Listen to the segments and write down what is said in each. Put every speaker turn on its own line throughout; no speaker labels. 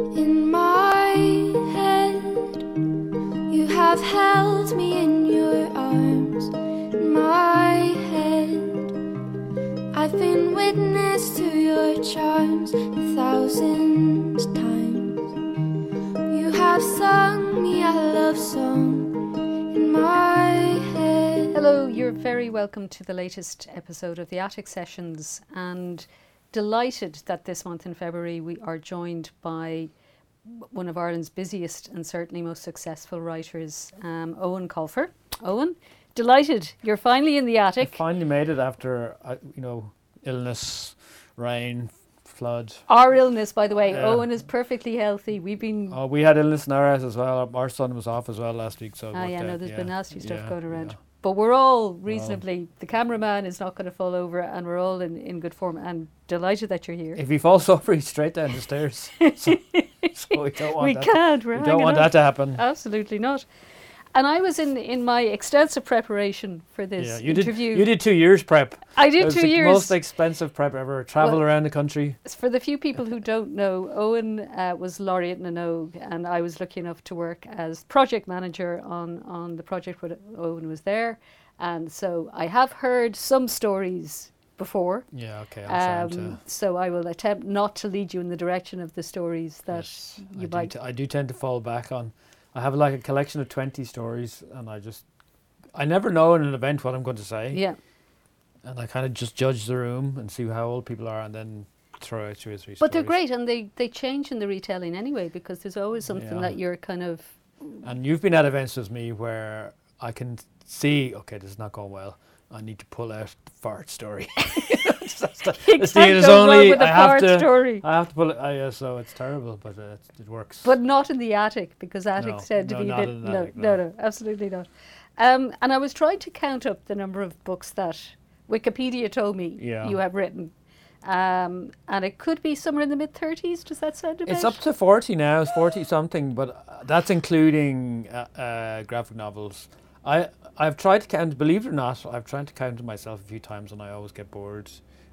In my head, you have held me in your arms. In my head, I've been witness to your charms a thousand times. You have sung me a love song in my head.
Hello, you're very welcome to the latest episode of the Attic Sessions, and delighted that this month in February we are joined by one of Ireland's busiest and certainly most successful writers, um, Eoin Colfer. Eoin, delighted you're finally in the
I
attic.
finally made it after, uh, you know, illness, rain, flood.
Our illness, by the way,
Yeah.
Eoin is perfectly healthy. We've been.
Oh, we had illness in our house as well. Our- son was off as well last week, so.
Ah, yeah, no, there's
yeah,
been nasty stuff
yeah,
going around. But we're all reasonably. The cameraman is not going to fall over, and we're all in, in good form. And delighted that you're here.
If he falls over, he's straight down the stairs. so, so we don't want
we
that.
can't. We're
we don't want that to happen.
Absolutely not. And I was in in my extensive preparation for this
yeah, you did.
interview.
You did two years prep.
I
It
did
was
two
the
years.
most expensive prep ever. Travel
Well-
around the country.
For the few people who don't know, Eoin uh, was laureate in and I was lucky enough to work as project manager on on the project where Eoin was there. And so I have heard some stories before.
Yeah. Okay.
Um,
to.
so I will attempt not to lead you in the direction of the stories that
Yes,
you
I do,
might.
t- I do tend to fall back on. I have like a collection of twenty stories, and I just, I never know in an event what I'm going to say,
yeah.
and I kind of just judge the room and see how old people are, and then throw out two or three.
But they're great, and they, they change in the retelling anyway because there's always something
Yeah.
that you're kind of
And you've been at events with me where I can see, okay, this is not going well. I need to pull out the fart story. That's the-
You
that's
can't
it is
go wrong
only
with a
I have to.
story.
I have to pull it. I, yeah, so it's terrible, but uh, it, it works.
But not in the attic because attics
No,
tend to
no,
be a
not
bit no,
attic,
no,
no.
no, absolutely not. Um, and I was trying to count up the number of books that Wikipedia told me
Yeah.
you have written, um, and it could be somewhere in the mid thirties. Does that sound about?
It's up to 40 now, it's 40 something, but uh, that's including uh, uh, graphic novels. I, I've tried to count, believe it or not, I've tried to count myself a few times and I always get bored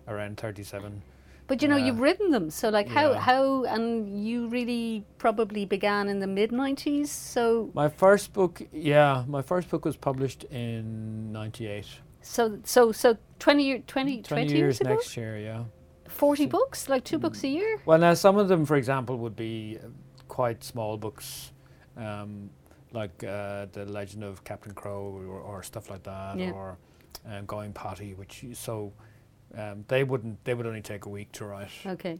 around 37.
But you know,
uh,
you've written them, so like how
yeah.
how and you really probably began in the mid nineties. So
My first book, yeah, my first book was published in 98.
so so so 20, year, 20,
20,
20
years
years ago,
next year, yeah.
forty
So-
books, like two books a year.
Well, now some of them, for example, would be uh, quite small books, um, like uh, the Legend of Captain Crow or, or stuff like that,
Yeah.
or um, Going Potty, which so um, they wouldn't they would only take a week to write.
Okay.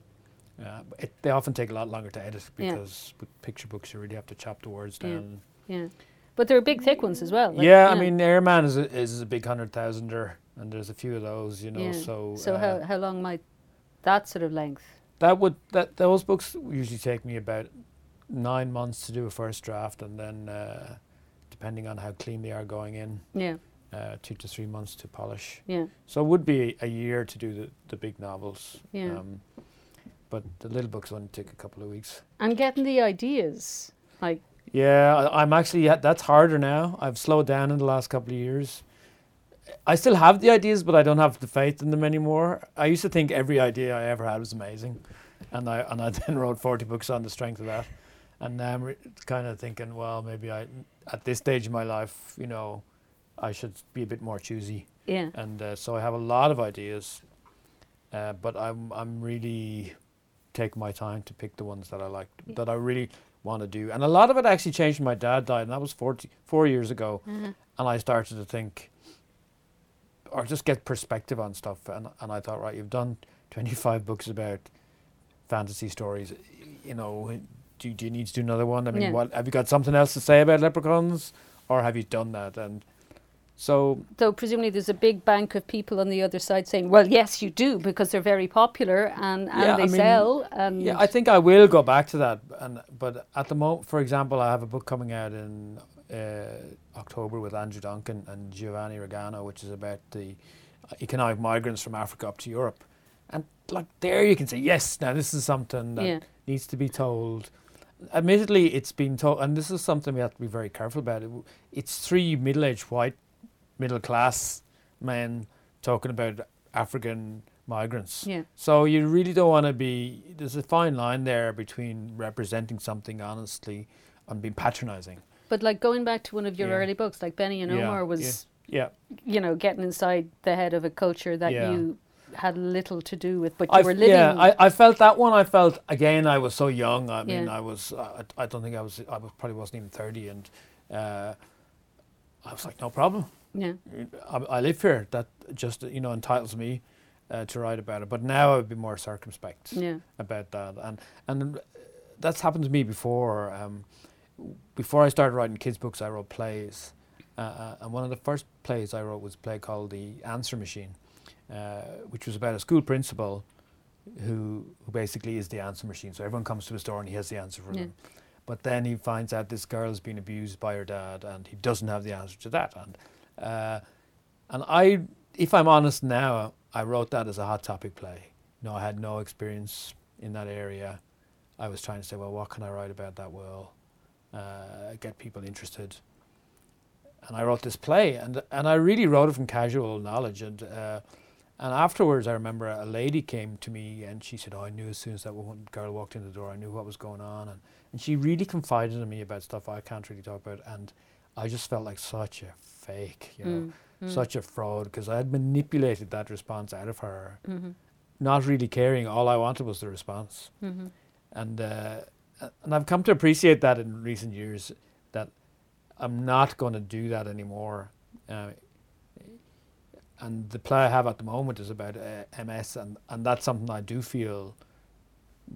Uh, it, they often take a lot longer to edit
Yeah.
because with picture books you really have to chop the words down.
Yeah, but there are big, thick ones as well. like,
yeah, I
you know.
mean Airman is a, is a big hundred thousander, and there's a few of those, you know.
Yeah.
So
So
uh,
how how long might that sort of length?
That would that those books usually take me about nine months to do a first draft, and then uh, depending on how clean they are going in,
Yeah,
uh, two to three months to polish.
yeah,
So it would be a year to do the, the big novels.
Yeah.
Um, but the little books only take a couple of weeks.
and getting the ideas like
Yeah, I, I'm actually yeah, that's harder now. I've slowed down in the last couple of years. I still have the ideas, but I don't have the faith in them anymore. I used to think every idea I ever had was amazing, and I and I then wrote forty books on the strength of that. And now I'm re- kind of thinking, well, maybe I, at this stage in my life, you know, I should be a bit more choosy.
yeah,
And uh, so I have a lot of ideas, uh, but I'm I'm really taking my time to pick the ones that I like, that I really want to do. And a lot of it actually changed when my dad died, and that was 40, four years ago.
uh-huh.
And I started to think, or just get perspective on stuff. And and I thought, right, you've done twenty five books about fantasy stories. You know, do do you need to do another one? I mean,
Yeah.
what have you got something else to say about leprechauns, or have you done that? And so
Though presumably there's a big bank of people on the other side saying, "Well, yes, you do because they're very popular and, and
Yeah,
they
I mean,
sell." And
Yeah, I think I will go back to that. And but at the moment, for example, I have a book coming out in uh, October with Andrew Donkin and Giovanni Rigano, which is about the economic migrants from Africa up to Europe. And like there, you can say yes. Now this is something that
Yeah.
needs to be told. Admittedly, it's been told, and this is something we have to be very careful about. It, it's three middle-aged white, middle-class men talking about African migrants.
Yeah.
So you really don't want to be. There's a fine line there between representing something honestly and being patronising.
But like going back to one of your
Yeah.
early books, like Benny and
Yeah,
Omar was,
Yeah,
you know, getting inside the head of a culture that
Yeah.
you had little to do with, but you
I
were living.
yeah. I, I felt that one. I felt again. I was so young. I mean,
Yeah.
I was. I, I don't think I was. I was, probably wasn't even thirty, and uh, I was like, no problem.
Yeah,
I, I live here. That just you know entitles me uh, to write about it. But now I would be more circumspect
yeah,
about that, and and that's happened to me before. Um, before I started writing kids' books, I wrote plays, uh, uh, and one of the first plays I wrote was a play called The Answer Machine, uh, which was about a school principal who who basically is the answer machine. So everyone comes to his door and he has the answer for
Yeah.
them. But then he finds out this girl's been abused by her dad, and he doesn't have the answer to that. And uh, and I, if I'm honest now, I wrote that as a hot topic play. No, I had no experience in that area. I was trying to say, well, what can I write about that will uh, get people interested? And I wrote this play, and and I really wrote it from casual knowledge. And uh, and afterwards, I remember a lady came to me, and she said, "Oh, I knew as soon as that girl walked in the door, I knew what was going on." And and she really confided in me about stuff I can't really talk about, and I just felt like such a fake, you know,
Mm, mm,
such a fraud because I had manipulated that response out of her,
mhm,
not really caring. All I wanted was the response
mhm.
and uh, and I've come to appreciate that in recent years that I'm not going to do that anymore. Uh, and the play I have at the moment is about uh, MS, and, and that's something I do feel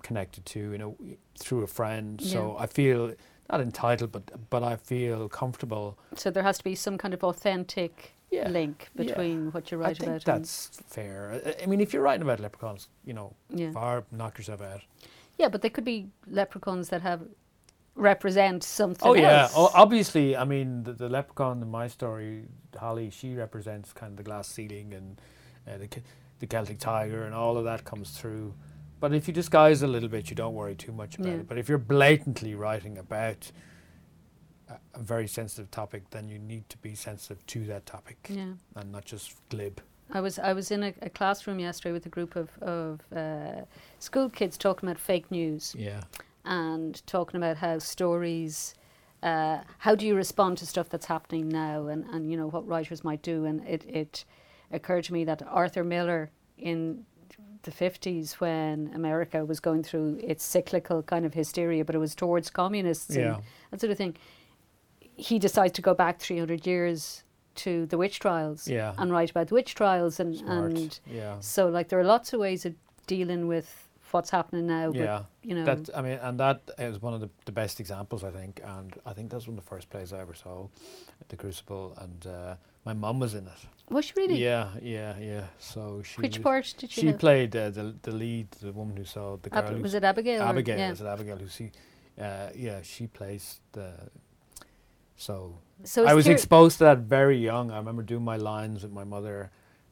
connected to, you know, through a friend. So I feel not entitled, but but I feel comfortable.
So there has to be some kind of authentic
Yeah,
link
yeah.
between what you
I
write
think
about. and-
that's fair. I- I mean, if you're writing about leprechauns, you know,
yeah.
far knock yourself out.
Yeah, but they could be leprechauns that have represent something
Oh yeah, oh, obviously. I mean, the, the leprechaun in my story, Holly, she represents kind of the glass ceiling and uh, the the Celtic tiger, and all of that comes through. But if you disguise a little bit, you don't worry too much about
Yeah.
it. But if you're blatantly writing about a, a very sensitive topic, then you need to be sensitive to that topic
yeah.
and not just glib.
I was I was in a, a classroom yesterday with a group of of uh, school kids talking about fake news
Yeah,
and talking about how stories. Uh, how do you respond to stuff that's happening now, and, and you know what writers might do? And it, it occurred to me that Arthur Miller in the fifties, when America was going through its cyclical kind of hysteria, but it was towards communists
yeah,
and that sort of thing, he decides to go back three hundred years to the witch trials
yeah.
and write about the witch trials and
Smart.
and
yeah,
so like there are lots of ways of dealing with what's happening now. But
yeah.
you know,
That I mean, and that is one of the, the best examples I think, and I think that's one of the first plays I ever saw, the Crucible, and uh, my mum was in it.
Was she really?
Yeah, yeah, yeah. So she
Which
was-
part did she?
she
have?
played uh, the the lead, the woman who saw the girl.
Ab- was it Abigail?
Abigail?
yeah.
Is it Abigail who see? Uh, yeah, she plays the. So
So
I was exposed to that very young. I remember doing my lines with my mother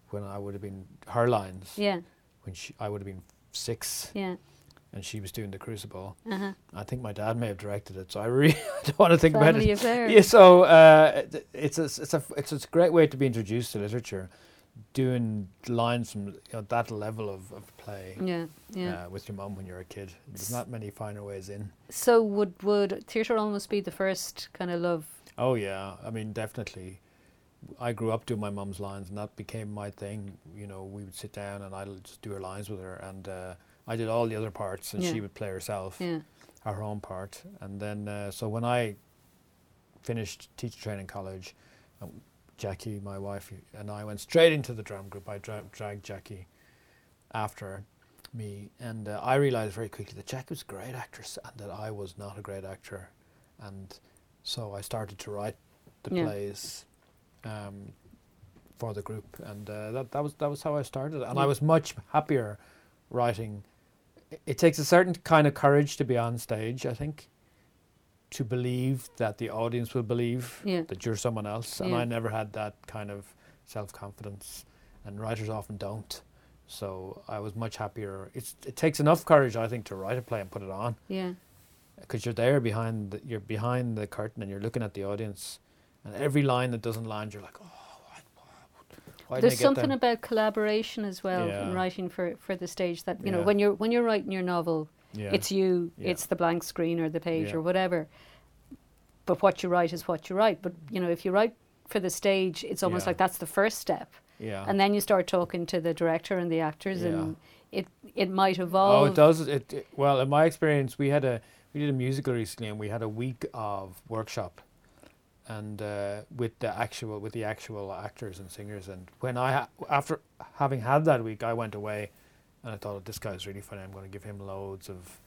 when I would have been her lines
Yeah,
when she I would have been six
yeah.
And she was doing the Crucible.
Uh-huh.
I think my dad may have directed it, so I really don't want to think about
Family
it.
affair.
Yeah, so uh, it's a it's a it's a great way to be introduced to literature, doing lines from you know, that level of, of play
Yeah, yeah.
uh, with your mum when you're a kid. There's not many finer ways in.
So would would theatre almost be the first kind of love?
Oh yeah, I mean definitely. I grew up doing my mum's lines, and that became my thing. You know, we would sit down and I'd just do her lines with her, and uh, I did all the other parts, and
Yeah.
she would play herself.
Yeah,
her own part. And then, uh, so when I finished teacher training college, um, Jackie, my wife, and I went straight into the drum group. I dra- dragged Jackie after me, and uh, I realized very quickly that Jackie was a great actress and that I was not a great actor. And so I started to write the
Yeah.
plays um, for the group, and uh, that that was that was how I started. And
Yeah.
I was much happier writing it- takes a certain kind of courage to be on stage, I think, to believe that the audience will believe
Yeah.
that you're someone else. And
Yeah.
I never had that kind of self confidence, and writers often don't. So I was much happier. It's, it takes enough courage, I think, to write a play and put it on,
yeah,
because you're there behind the, you're behind the curtain and you're looking at the audience, and every line that doesn't land, you're like, oh, Why
There's
didn't I get
something about collaboration as well in writing for, for the stage that you know when you're when you're writing your novel,
yeah.
it's you,
Yeah.
it's the blank screen or the page
Yeah.
or whatever. But what you write is what you write. But you know, if you write for the stage, it's almost
Yeah.
like that's the first step,
yeah.
and then you start talking to the director and the actors,
Yeah.
and it it might evolve.
Oh, it does. It, it well, in my experience, we had a we did a musical recently, and we had a week of workshop, and uh, with the actual with the actual actors and singers. And when I ha- after having had that week, I went away, and I thought, oh, this guy's really funny. I'm going to give him loads of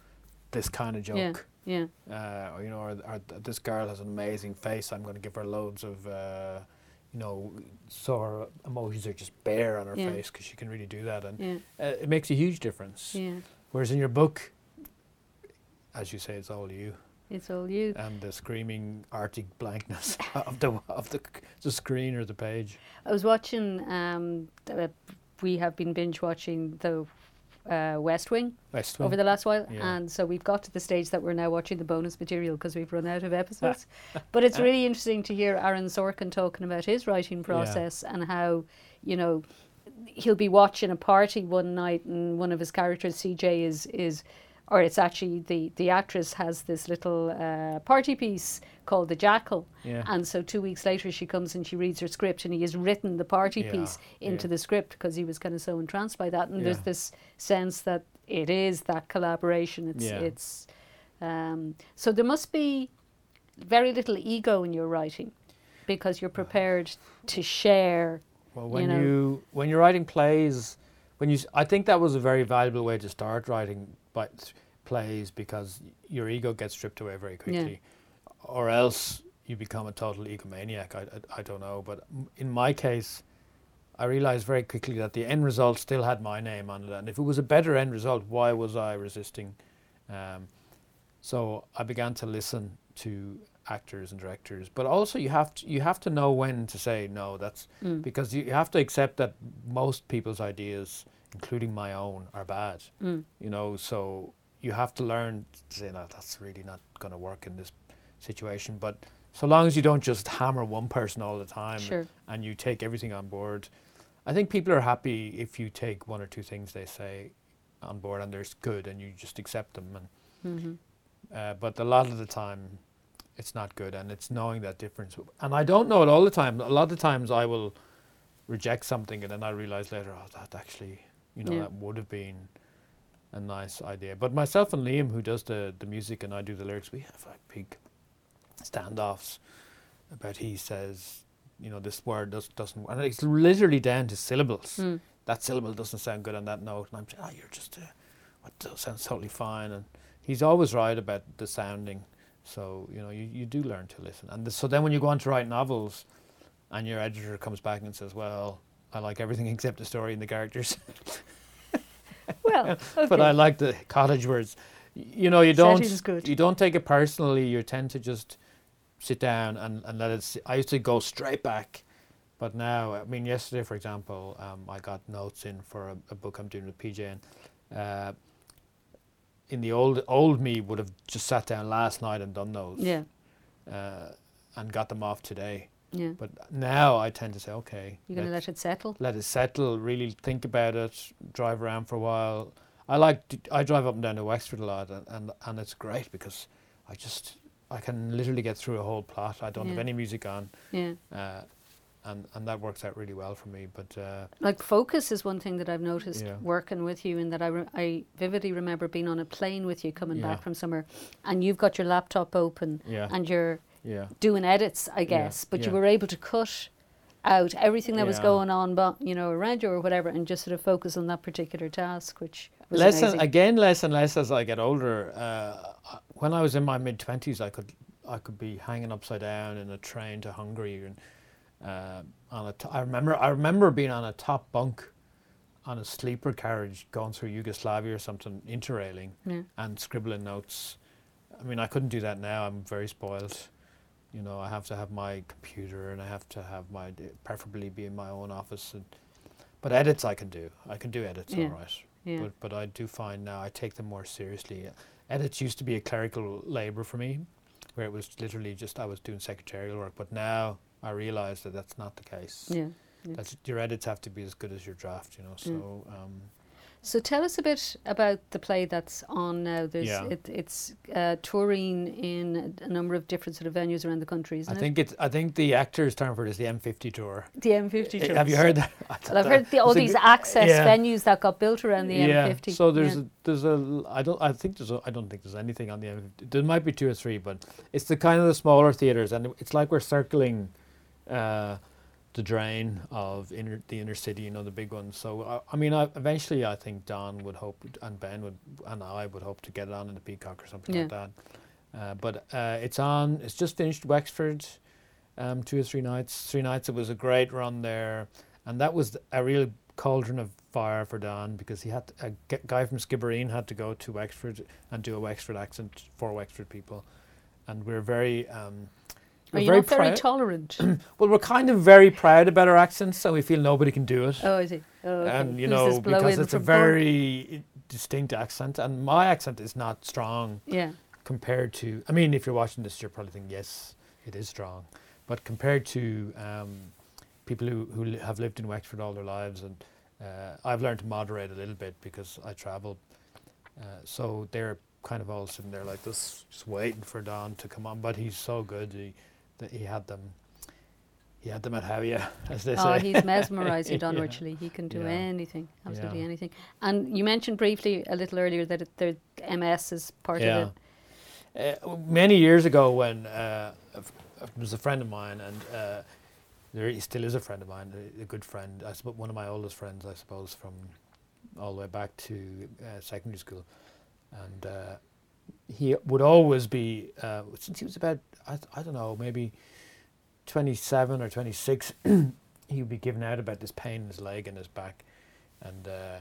this kind of joke.
Yeah,
Uh, or, you know, or, or this girl has an amazing face. I'm going to give her loads of. Uh, you know, so her emotions are just bare on her
Yeah.
face because she can really do that, and
yeah,
uh, it makes a huge difference.
yeah.
Whereas in your book, as you say, it's all you
It's all you.
and the screaming Arctic blankness of the of the the screen or the page.
I was watching. Um, uh, we have been binge watching the uh, West Wing
West
over the last while,
Yeah.
and so we've got to the stage that we're now watching the bonus material because we've run out of episodes. but it's really interesting to hear Aaron Sorkin talking about his writing process and how, you know, he'll be watching a party one night and one of his characters, CJ, is is. Or it's actually the, the actress has this little uh, party piece called The Jackal.
yeah.
And so two weeks later, she comes and she reads her script, and he has written the party
Yeah,
piece into
yeah.
the script because he was kind of so entranced by that. And there's this sense that it is that collaboration. It's it's um, so there must be very little ego in your writing because you're prepared to share.
Well,
you
when
know.
you when you're writing plays, when you I think that was a very valuable way to start writing by th- plays because your ego gets stripped away very quickly, or else you become a total egomaniac. I, I, I don't know, but in my case, I realized very quickly that the end result still had my name on it, and if it was a better end result, why was I resisting? Um, so I began to listen to actors and directors, but also you have to you have to know when to say no. That's
Mm.
because you have to accept that most people's ideas, including my own, are bad.
Mm.
You know, so you have to learn to say no, that's really not going to work in this situation. But so long as you don't just hammer one person all the time
Sure.
and you take everything on board, I think people are happy if you take one or two things they say on board and they're good and you just accept them. And
hmm
uh, but a lot of the time, it's not good, and it's knowing that difference. And I don't know it all the time. A lot of times, I will reject something, and then I realize later, oh, that actually, you know,
Yeah.
that would have been a nice idea. But myself and Liam, who does the the music and I do the lyrics, we have like big standoffs about he says, you know, this word does, doesn't, and it's literally down to syllables
Mm.
that syllable doesn't sound good on that note, and I'm saying, oh, you're just, uh, what sounds totally fine, and he's always right about the sounding. So you know, you, you do learn to listen, and th- so then when you go on to write novels, and your editor comes back and says, well, I like everything except the story and the characters,
Well, okay.
but I like the cottage words. You know, you don't you don't take it personally. You tend to just sit down and, and let it. I used to go straight back, but now, I mean, yesterday, for example, um, I got notes in for a, a book I'm doing with PJ, and uh, in the old old me would have just sat down last night and done those,
yeah,
uh, and got them off today.
Yeah.
But now I tend to say, okay,
You're going to
let's-
it settle.
let it settle, really think about it, drive around for a while. I like to, I drive up and down to Wexford a lot, and, and and it's great because I just I can literally get through a whole plot. I don't have any music on,
Yeah.
uh, and and that works out really well for me. But uh,
Like focus is one thing that I've noticed
Yeah.
working with you, in that I, re- I vividly remember being on a plane with you coming
Yeah.
back from somewhere, and you've got your laptop open
yeah,
and you're
yeah,
doing edits, I guess, but you were able to cut out everything that was going on, but you know, around you or whatever, and just sort of focus on that particular task, which was
less and, again less and less as I get older. Uh, when I was in my mid twenties, I could I could be hanging upside down in a train to Hungary, and uh, on a t- I remember I remember being on a top bunk on a sleeper carriage going through Yugoslavia or something, interrailing
yeah.
and scribbling notes. I mean, I couldn't do that now. I'm very spoiled. You know, I have to have my computer and I have to have my, preferably be in my own office. And, but edits I can do. I can do edits
Yeah.
all right.
Yeah.
But, but I do find now I take them more seriously. Edits used to be a clerical labour for me, where it was literally just I was doing secretarial work. But now I realise that that's not the case.
yeah. Yeah.
That's your edits have to be as good as your draft, you know. So um,
So tell us a bit about the play that's on now. There's
Yeah.
it, it's uh, touring in a number of different sort of venues around the country, isn't
I
it?
think it's I think the actor's term for it is the M50 tour.
the M50
Uh,
tour.
Have you heard that?
Well, I've heard the, all these access
yeah.
venues that got built around the
yeah.
M50.
So there's
yeah.
a, there's a I don't I think there's a, I don't think there's anything on the M50. There might be two or three, but it's the kind of the smaller theaters, and it's like we're circling uh, the drain of inner the inner city, you know, the big ones. So I, I mean, I, eventually, I think Don would hope and Ben would and I would hope to get it on in the Peacock or something like that. Uh, but uh, it's on. It's just finished Wexford, um, two or three nights. Three nights. It was a great run there, and that was a real cauldron of fire for Don because he had a g- guy from Skibbereen had to go to Wexford and do a Wexford accent for Wexford people, and we're very. Um,
Are
we're
you
very
not very
proud-
tolerant?
well, we're kind of very proud about our accents, so we feel nobody can do it.
oh, is he? Oh, okay.
And you
Who's
know, because it's a very distinct accent, and my accent is not strong
yeah.
compared to. I mean, if you're watching this, you're probably thinking, yes, it is strong, but compared to um, people who who li- have lived in Wexford all their lives, and uh, I've learned to moderate a little bit because I travel. Uh, so they're kind of all sitting there like this, just waiting for Don to come on. But he's so good. He that he had them. He had them at Havia, as they
Oh,
say.
he's mesmerising, Don
Yeah.
Wycherley. He can do
Yeah.
anything, absolutely
Yeah.
anything. And you mentioned briefly a little earlier that it, the MS is part
yeah.
of it.
Uh, many years ago, when uh, a- was a friend of mine, and uh, there he still is a friend of mine, a, a good friend. I suppose one of my oldest friends, I suppose, from all the way back to uh, secondary school, and uh, he would always be uh, since he was about I, I don't know maybe twenty seven or twenty six. he would be giving out about this pain in his leg and his back, and. Uh,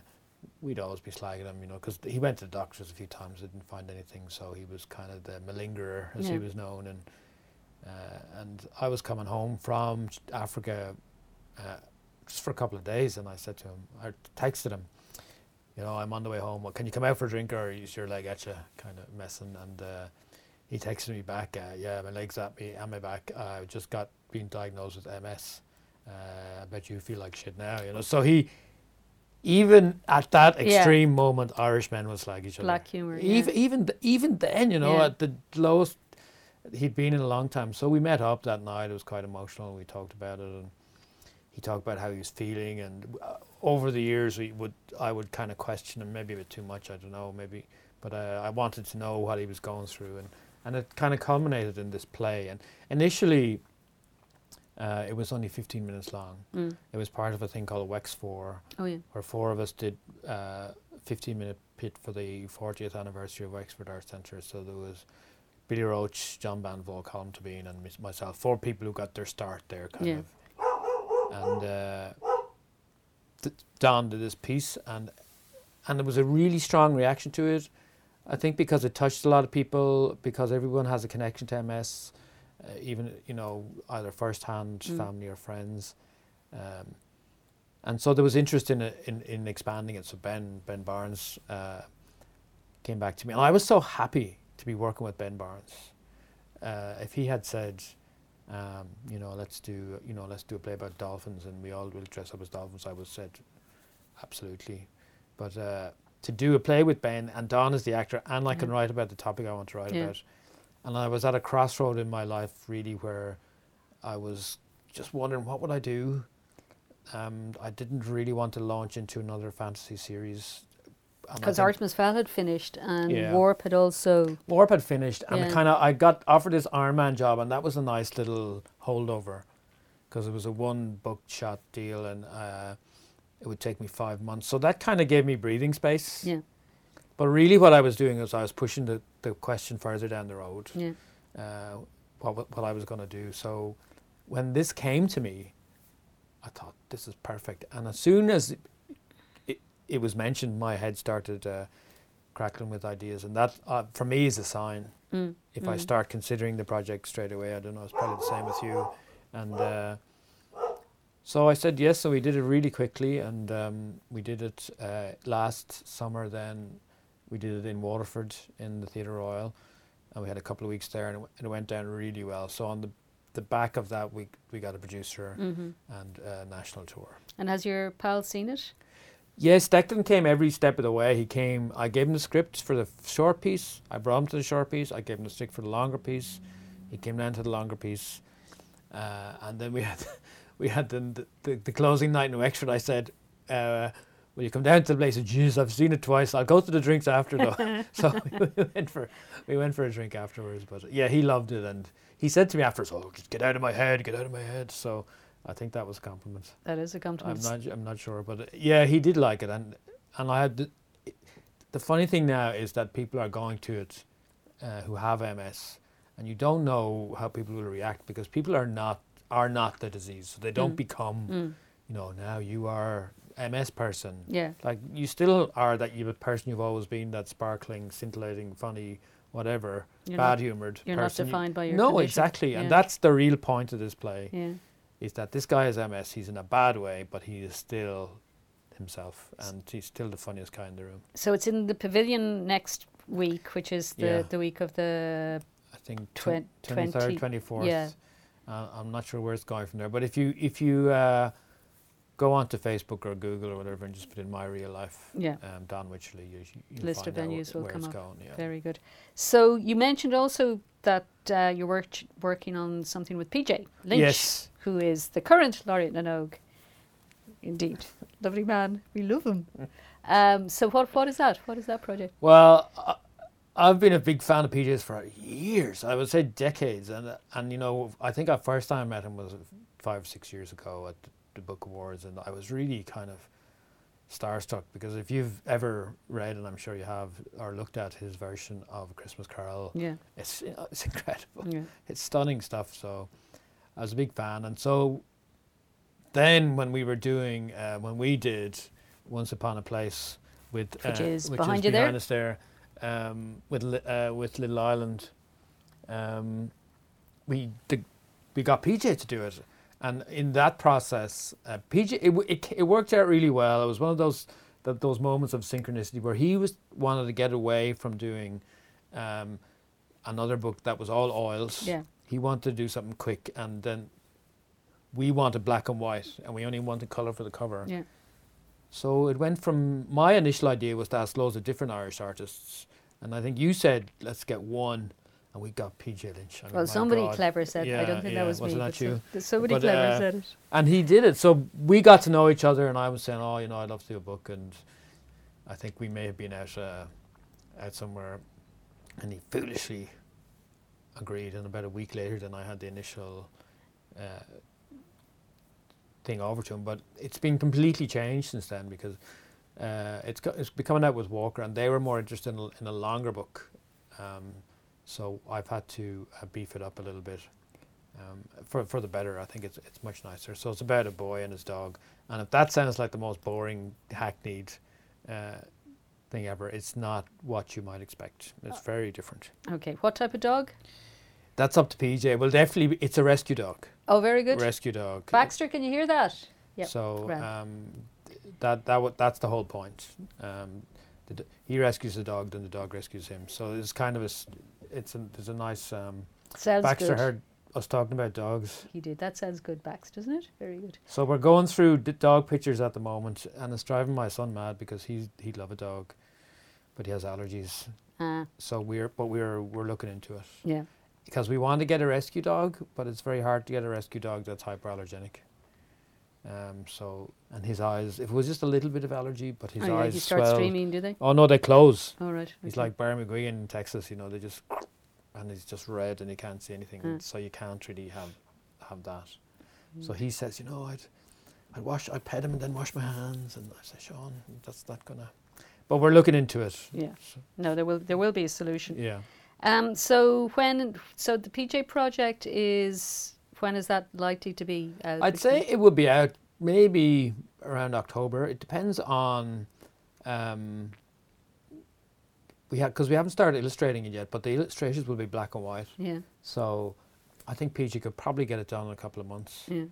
we'd always be slagging him, you know, because he went to the doctors a few times, didn't find anything, so he was kind of the malingerer, as
Yeah.
he was known. And uh, and I was coming home from Africa uh, just for a couple of days, and I said to him, I texted him, you know, I'm on the way home. Can you come out for a drink, or is your leg at you, kind of messing? And uh, he texted me back, uh, yeah, my leg's at me, and my back. I just got being diagnosed with MS. Uh, I bet you feel like shit now, you know. So he, even at that
Yeah.
extreme moment, Irish men will slag each other.
Black humour.
Even
yeah.
even th- even then, you know,
Yeah.
at the lowest he'd been in a long time. So we met up that night. It was quite emotional. We talked about it, and he talked about how he was feeling. And uh, over the years, we would I would kind of question him, maybe a bit too much. I don't know, maybe, but uh, I wanted to know what he was going through, and and it kind of culminated in this play. And initially, uh, it was only 15 minutes long.
Mm.
It was part of a thing called Wex Four
Oh, yeah.
where four of us did uh, 15 minute pit for the 40th anniversary of Wexford Arts Centre. So there was Billy Roche, John Banville, Colm Tóibín, and myself. Four people who got their start there, kind
Yeah.
of. And uh, Don did this piece, and and there was a really strong reaction to it. I think because it touched a lot of people, because everyone has a connection to MS, uh, even you know either first hand
Mm.
family or friends. Um, and so there was interest in in in expanding it. So Ben Ben Barnes uh, came back to me, and I was so happy to be working with Ben Barnes. Uh, if he had said, um, you know, let's do you know let's do a play about dolphins, and we all will dress up as dolphins, I was said, absolutely. But uh, to do a play with Ben and Don is the actor, and I can
Yeah.
write about the topic I want to write
Yeah.
about, and I was at a crossroad in my life really where I was just wondering what would I do. Um, I didn't really want to launch into another fantasy series.
Because Artemis Fowl had finished and
Yeah.
Warp had also.
Warp had finished, and
Yeah.
kind of I got offered this Iron Man job, and that was a nice little holdover, because it was a one book shot deal, and uh, it would take me five months. So that kind of gave me breathing space.
Yeah.
But really, what I was doing was I was pushing the, the question further down the road.
Yeah.
uh, what what I was going to do. So when this came to me, I thought this is perfect. And as soon as it, was mentioned, my head started uh, crackling with ideas, and that uh, for me is a sign.
Mm.
If I
mm.
start considering the project straight away, I don't know. It's probably the same with you, and. Uh, so I said yes. So we did it really quickly, and um, we did it uh, last summer. Then we did it in Waterford in the Theatre Royal, and we had a couple of weeks there, and it, w- and it went down really well. So on the the back of that, we we got a producer
hmm
and a national tour.
And has your pal seen it?
Yes, Declan came every step of the way. He came. I gave him the script for the short piece. I brought him to the short piece. I gave him the stick for the longer piece. He came down to the longer piece, uh, and then we had we had the the, the closing night in Wexford. I said, uh, "Will you come down to the place?" He said, "Jeez, I've seen it twice. I'll go to the drinks after though." so we went for we went for a drink afterwards. But yeah, he loved it, and he said to me afterwards, "Oh, get out of my head, get out of my head." So I think that was a compliment.
That is a
I'm
compliment.
not. I'm not sure, but uh, yeah, he did like it, and and I had the, the funny thing now is that people are going to it uh, who have MS, and you don't know how people will react because people are not are not the disease, so they don't
Mm.
become.
Mm.
You know, now you are MS person.
Yeah.
Like you still are that you person you've always been, that sparkling, scintillating, funny, whatever,
You're
bad
not,
humoured.
you're not
person. You-
defined by your
no,
condition.
exactly,
Yeah.
and that's the real point of this play
Yeah.
Is that this guy has MS. He's in a bad way, but he is still himself, and he's still the funniest guy in the room.
So it's in the pavilion next week, which is the,
Yeah.
the week of the
I think
Twen-
twenty
20
third, twenty fourth.
yeah.
Uh, I'm not sure where it's going from there, but if you if you uh, go onto Facebook or Google or whatever and just put in my real life,
yeah.
um, Don Wycherley, you, you'll
List of venues will
where
come
it's
up.
going. Yeah.
Very good. So you mentioned also that uh, you're work- working on something with PJ Lynch,
Yes.
Who is the current laureate na nÓg. Indeed, lovely man. We love him. Um, so what what is that? What is that project?
Well, I've been a big fan of PJs for years. I would say decades, and and you know, I think our first time I met him was five six years ago at the Book Awards, and I was really kind of starstruck because if you've ever read, and I'm sure you have, or looked at his version of Christmas Carol,
Yeah,
it's you know, it's incredible.
yeah,
It's stunning stuff. So I was a big fan, and so then when we were doing uh, when we did Once Upon a Place with
Which
uh,
is
which
behind
is
you there.
us there um, with uh, with Little Island, um, we the, we got PJ to do it, and in that process, uh, PJ it, it it worked out really well. It was one of those that those moments of synchronicity where he was wanted to get away from doing um, another book that was all oils.
yeah.
He wanted to do something quick, and then we wanted black and white, and we only wanted color for the cover.
Yeah.
So it went from my initial idea was to ask loads of different Irish artists, and I think you said let's get one, and we got PJ Lynch. I mean,
Well, somebody
God.
clever said. I
Yeah,
don't think
yeah,
that was
wasn't
me.
that you?
somebody
But,
clever
uh,
said it.
And he did it. So we got to know each other, and I was saying, oh, you know, I'd love to do a book, and I think we may have been out uh, out somewhere, and he foolishly agreed. And about a week later, then I had the initial uh, thing over to him. But it's been completely changed since then because uh, it's co- it's been coming out with Walker, and they were more interested in, a- in a longer book. Um, so I've had to uh, beef it up a little bit um, for for the better. I think it's it's much nicer. So it's about a boy and his dog, and if that sounds like the most boring, hackneyed uh, thing ever, it's not what you might expect. It's very different.
Okay, what type of dog?
That's up to PJ. Well, definitely, it's a rescue dog.
Oh, very good.
Rescue dog.
Baxter, can you hear that? Yep,
So um, that that w- that's the whole point. Um, the d- he rescues the dog, then the dog rescues him. So it's kind of a it's a, there's a nice um,
Sounds
Baxter
good.
heard us talking about dogs.
He did. That sounds good, Baxter, doesn't it? Very good.
So we're going through d- dog pictures at the moment, and it's driving my son mad because he's he'd love a dog, but he has allergies.
Uh,
So we're but we're we're looking into it
yeah.
Because we want to get a rescue dog, but it's very hard to get a rescue dog that's hyperallergenic. Um, so and his eyes, if it was just a little bit of allergy, but his
oh, yeah,
eyes
you start
swell.
streaming, do they?
Oh no, they close.
All right.
He's
okay.
like Barry McGuigan in Texas, you know, they just and he's just red and he can't see anything,
Mm.
so you can't really have have that.
Mm.
So he says, you know, I'd I'd wash, I'd pet him and then wash my hands, and I say, Sean, that's not gonna. But we're looking into it.
Yeah.
So,
No, there will there will be a solution.
yeah.
Um. So when so the PJ project is when is that likely to be? Out
I'd say it would be out maybe around October. It depends on. Um, we have because we haven't started illustrating it yet, but the illustrations will be black and white.
Yeah.
So, I think PJ could probably get it done in a couple of months.
Yeah.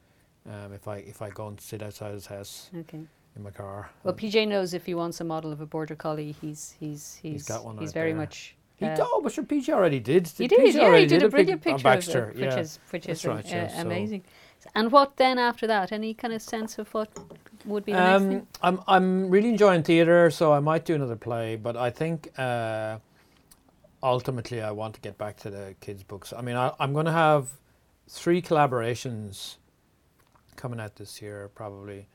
Um, if I if I go and sit outside his house
Okay.
in my car.
Well, PJ knows if he wants a model of a border collie, he's he's he's
got one
He's
right
very
there.
much
He
uh,
oh, but sure, PJ already did.
He
PJ
did, yeah. He
already
did, a brilliant picture
Baxter,
of it, which
yeah.
is which
That's
is
right,
uh,
yeah, so-
amazing. And what then after that? Any kind of sense of what would be the next
Um? I'm I'm really enjoying theatre, so I might do another play. But I think uh, ultimately I want to get back to the kids' books. I mean, I, I'm going to have three collaborations coming out this year, probably.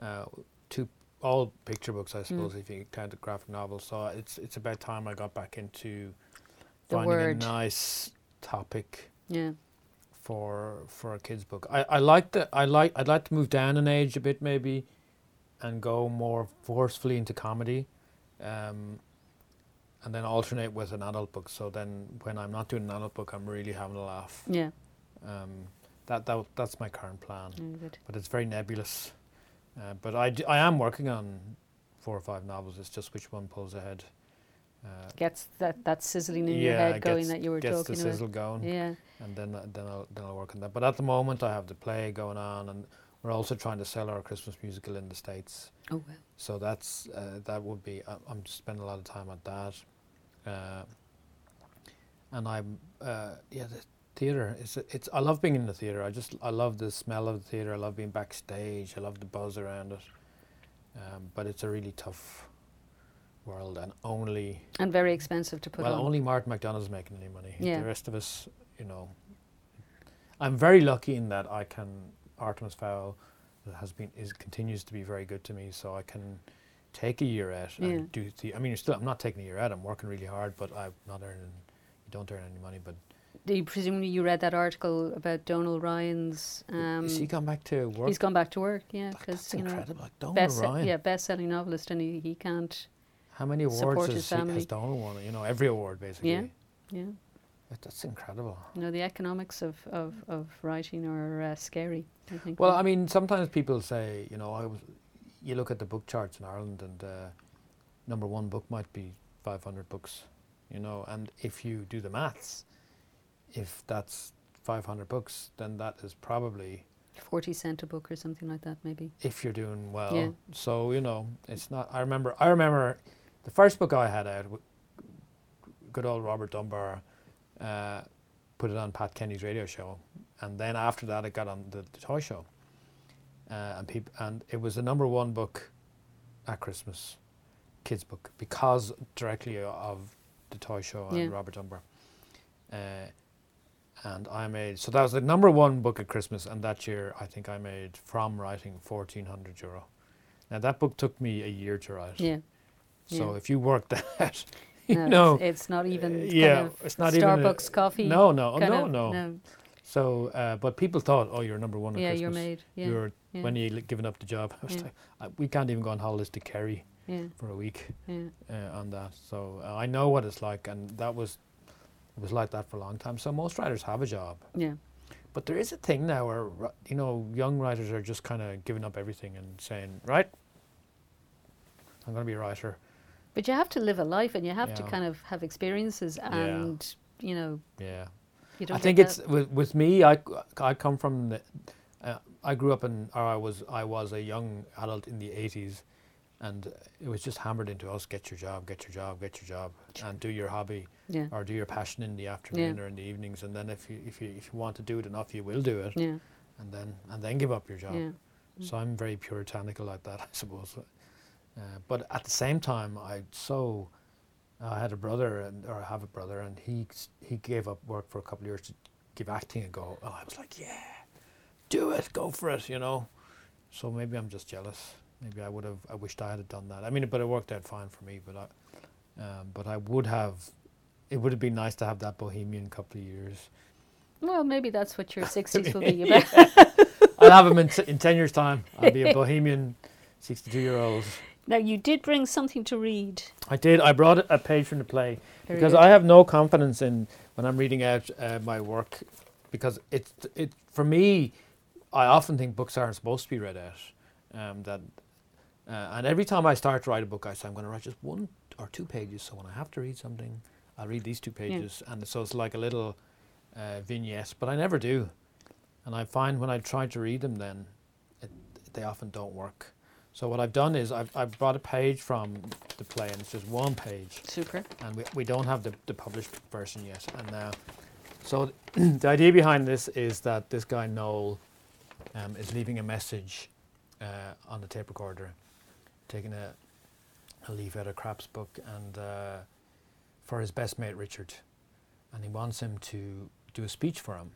Uh, two all picture books, I suppose, if you count the graphic novels. So it's it's about time I got back into
The
finding
word.
a nice topic
Yeah.
for for a kids book. I, I like the I like I'd like to move down an age a bit maybe, and go more forcefully into comedy, um, and then alternate with an adult book. So then when I'm not doing an adult book, I'm really having a laugh.
Yeah.
Um, that that that's my current plan,
good.
but it's very nebulous. Uh, but I, d- I am working on four or five novels. It's just which one pulls ahead. Uh,
Gets that that sizzling in your head going that you were
gets
talking
the
about.
sizzle going
Yeah.
and then uh, then I'll then I'll work on that. But at the moment, I have the play going on, and we're also trying to sell our Christmas musical in the states.
Oh well.
So that's uh, that would be. I- I'm spending a lot of time on that, uh, and I'm uh, yeah the theater. It's it's. I love being in the theater. I just I love the smell of the theater. I love being backstage. I love the buzz around it. Um, but it's a really tough world, and only
And very expensive to put
well,
on.
only Martin McDonagh's making any money.
Yeah.
The rest of us, you know, I'm very lucky in that I can Artemis Fowl has been is continues to be very good to me, so I can take a year out and do the. I mean, still, I'm not taking a year out. I'm working really hard, but I'm not earning. You don't earn any money, but
you presumably you read that article about Donal Ryan's? Um,
is he gone back to work?
he's gone back to work. Yeah, because you know,
incredible. Like Donal
best
Ryan.
yeah, best-selling novelist, and he, he can't.
How many awards has,
his
he, has Donal won? You know, every award basically.
Yeah. Yeah,
That- That's incredible.
you know the economics of of, of writing are uh, scary. I think.
Well, I mean, sometimes people say, you know, I was. You look at the book charts in Ireland, and uh, number one book might be 500 books, you know, and if you do the maths, if that's 500 books, then that is probably
forty cent a book or something like that, maybe.
if you're doing well.
Yeah.
So you know, it's not. I remember. I remember the first book I had out. Good old Robert Dunbar uh, put it on Pat Kenny's radio show, and then after that, it got on the, the toy show, uh, and peop- and it was the number one book at Christmas, kids book, because directly of the toy show and
Yeah.
Robert Dunbar. Uh, and I made so that was the number one book at Christmas, and that year I think I made from writing fourteen hundred euro. Now that book took me a year to write.
Yeah.
So
yeah.
if you work that,
No,
you know,
it's, it's not even
uh,
kind
yeah,
of
it's not even a-
Starbucks coffee.
no, no,
kind
no,
of-
no, So, uh, but people thought, oh, you're number one at
Yeah,
Christmas.
you're made. Yeah,
You're
yeah,
when you giving up the job. I was
Yeah.
like, I, we can't even go on holidays to Kerry
yeah,
for a week
yeah.
uh, on that. So uh, I know what it's like, and that was it was like that for a long time. So most writers have a job.
Yeah.
But there is a thing now where you know young writers are just kind of giving up everything and saying, right, I'm going to be a writer.
But you have to live a life, and you have to kind of have experiences, and you know,
Yeah,
you don't.
I think it's with, with me. I, I come from the. Uh, I grew up in, or I was I was a young adult in the 80s, and it was just hammered into us: get your job, get your job, get your job, and do your hobby
yeah,
or do your passion in the afternoon or in the evenings. And then if you if you if you want to do it enough, you will do it,
yeah,
and then and then give up your job.
yeah.
So I'm very puritanical like that, I suppose. Uh, but at the same time, I so I had a brother, and or I have a brother, and he he gave up work for a couple of years to give acting a go. And I was like, yeah, do it, go for it, you know. So maybe I'm just jealous. Maybe I would have. I wished I had done that. I mean, but it worked out fine for me. But I, um, but I would have. It would have been nice to have that bohemian couple of years.
Well, maybe that's what your sixties will be about.
I'll have them in, t- in ten years' time. I'll be a bohemian, sixty-two-year-old.
Now, you did bring something to read.
I did. I brought a page from the play
Very
because
good.
I have no confidence in when I'm reading out uh, my work because it's it for me. I often think books aren't supposed to be read out. Um, that uh, and every time I start to write a book, I say I'm going to write just one or two pages. So when I have to read something, I'll read these two pages, and so it's like a little uh, vignette. But I never do, and I find when I try to read them, then it, they often don't work. So what I've done is I've, I've brought a page from the play, and it's just one page,
Super.
and we, we don't have the, the published version yet. And now, so the idea behind this is that this guy Noel um, is leaving a message uh, on the tape recorder, taking a, a leaf out of Krapp's book, and uh, for his best mate Richard, and he wants him to do a speech for him,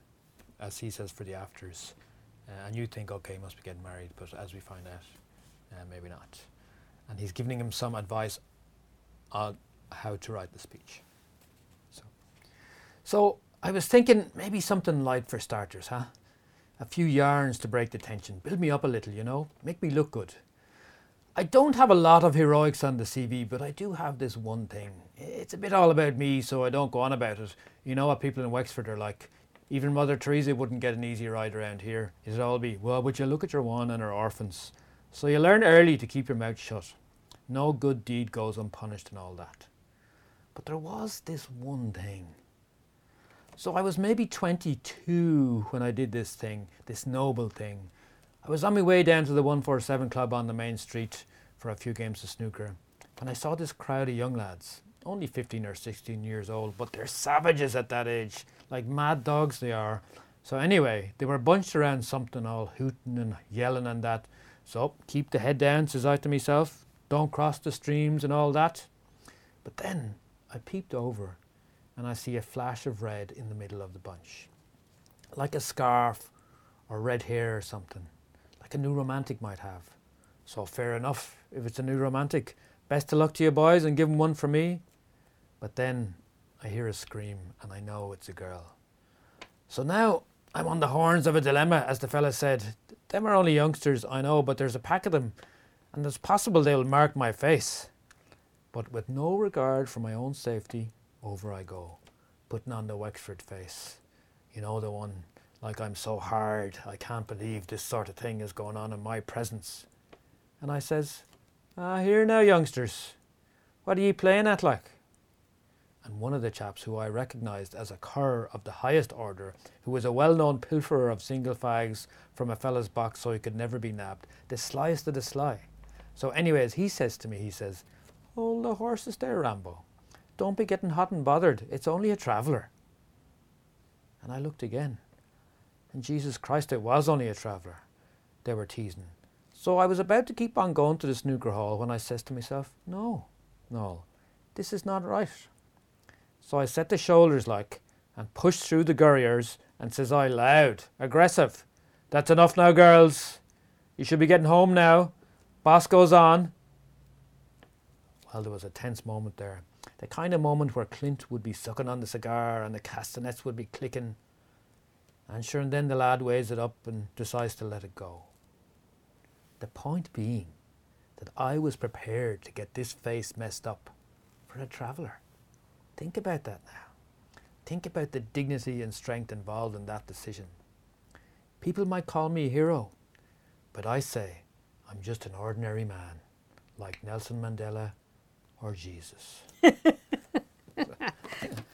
as he says for the afters. Uh, and you think, okay, he must be getting married, but as we find out, uh, maybe not. And he's giving him some advice on how to write the speech. So, so I was thinking maybe something light for starters, huh? A few yarns to break the tension, build me up a little, you know, make me look good. I don't have a lot of heroics on the CV, but I do have this one thing. It's a bit all about me, so I don't go on about it. You know what people in Wexford are like. Even Mother Teresa wouldn't get an easy ride around here. It'd all be, well, would you look at your one and her orphans? So you learn early to keep your mouth shut. No good deed goes unpunished and all that. But there was this one thing. So I was maybe 22 when I did this thing, this noble thing. I was on my way down to the 147 club on the main street for a few games of snooker, and I saw this crowd of young lads, only 15 or 16 years old, but they're savages at that age, like mad dogs they are. So anyway, they were bunched around something all hooting and yelling and that. So keep the head down, says I to myself. Don't cross the streams and all that. But then I peeped over and I see a flash of red in the middle of the bunch. Like a scarf or red hair or something. Like a new romantic might have. So fair enough if it's a new romantic. Best of luck to you boys and give 'em one for me. But then I hear a scream and I know it's a girl. So now I'm on the horns of a dilemma, as the fella said. Them are only youngsters, I know, but there's a pack of them, and it's possible they'll mark my face. But with no regard for my own safety, over I go, putting on the Wexford face. You know, the one like I'm so hard, I can't believe this sort of thing is going on in my presence. And I says, Ah, here now, youngsters, what are ye playing at like? and one of the chaps who I recognised as a cur of the highest order, who was a well known pilferer of single fags from a fella's box so he could never be nabbed, the slyest of the sly. So, anyways, he says to me, he says, Hold the horses there, Rambo. Don't be getting hot and bothered. It's only a traveller. And I looked again. And Jesus Christ, it was only a traveller. They were teasing. So I was about to keep on going to the snooker hall when I says to myself, No, no, this is not right. So I set the shoulders like and pushed through the gurriers and says I loud, aggressive. That's enough now, girls. You should be getting home now. Boss goes on. Well, there was a tense moment there. The kind of moment where Clint would be sucking on the cigar and the castanets would be clicking. And sure, and then the lad weighs it up and decides to let it go. The point being that I was prepared to get this face messed up for a traveller. Think about that now. Think about the dignity and strength involved in that decision. People might call me a hero, but I say I'm just an ordinary man, like Nelson Mandela or Jesus.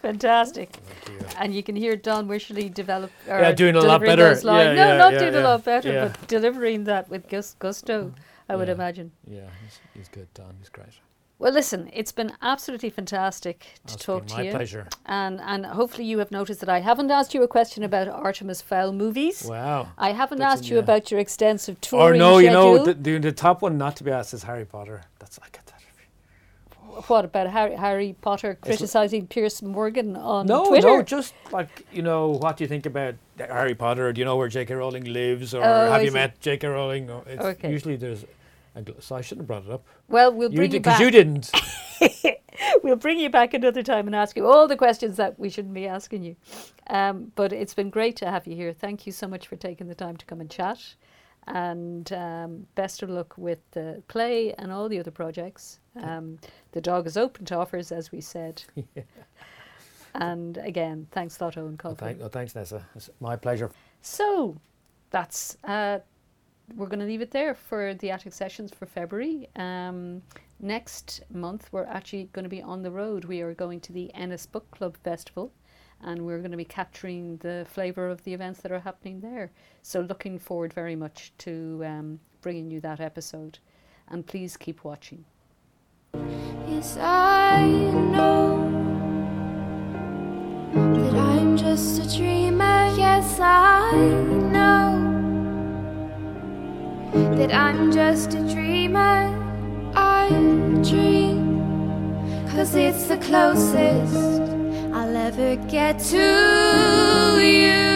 Fantastic.
Thank you.
And you can hear Don Wycherley develop. Or
Yeah, doing a lot better. Yeah,
no,
yeah,
not
yeah,
doing a lot better, but delivering that with gus- gusto, I would imagine.
Yeah, he's, he's good, Don. He's great.
Well, listen, it's been absolutely fantastic to talk to
my
you.
pleasure.
And, and hopefully you have noticed that I haven't asked you a question about Artemis Fowl movies.
Wow.
I haven't
That's
asked you about your extensive
Or
touring oh,
no, you know, the, the, the top one not to be asked is Harry Potter. That's that.
What about Harry, Harry Potter criticizing Piers Morgan on
No,
Twitter?
no, just like you know, what do you think about Harry Potter? Do you know where J.K. Rowling lives, or
Oh,
have you met J.K. Rowling? It's
Okay.
Usually there's, a gl- so I shouldn't have brought it up.
well, we'll
You
bring you
because you didn't.
we'll bring you back another time and ask you all the questions that we shouldn't be asking you. Um, but it's been great to have you here. Thank you so much for taking the time to come and chat. And um, best of luck with the play and all the other projects. Um, the dog is open to offers, as we said. And again, thanks a and Eoin
Oh, thank, oh, thanks, Nessa. It's my pleasure.
So that's uh, we're going to leave it there for the attic sessions for February. Um, next month we're actually going to be on the road. We are going to the Ennis Book Club Festival, and we're going to be capturing the flavour of the events that are happening there. So looking forward very much to um, bringing you that episode. and please keep watching.
Yes, I know that I'm just a dreamer. Yes, I know that I'm just a dreamer. I dream, cause it's the closest I'll ever get to you.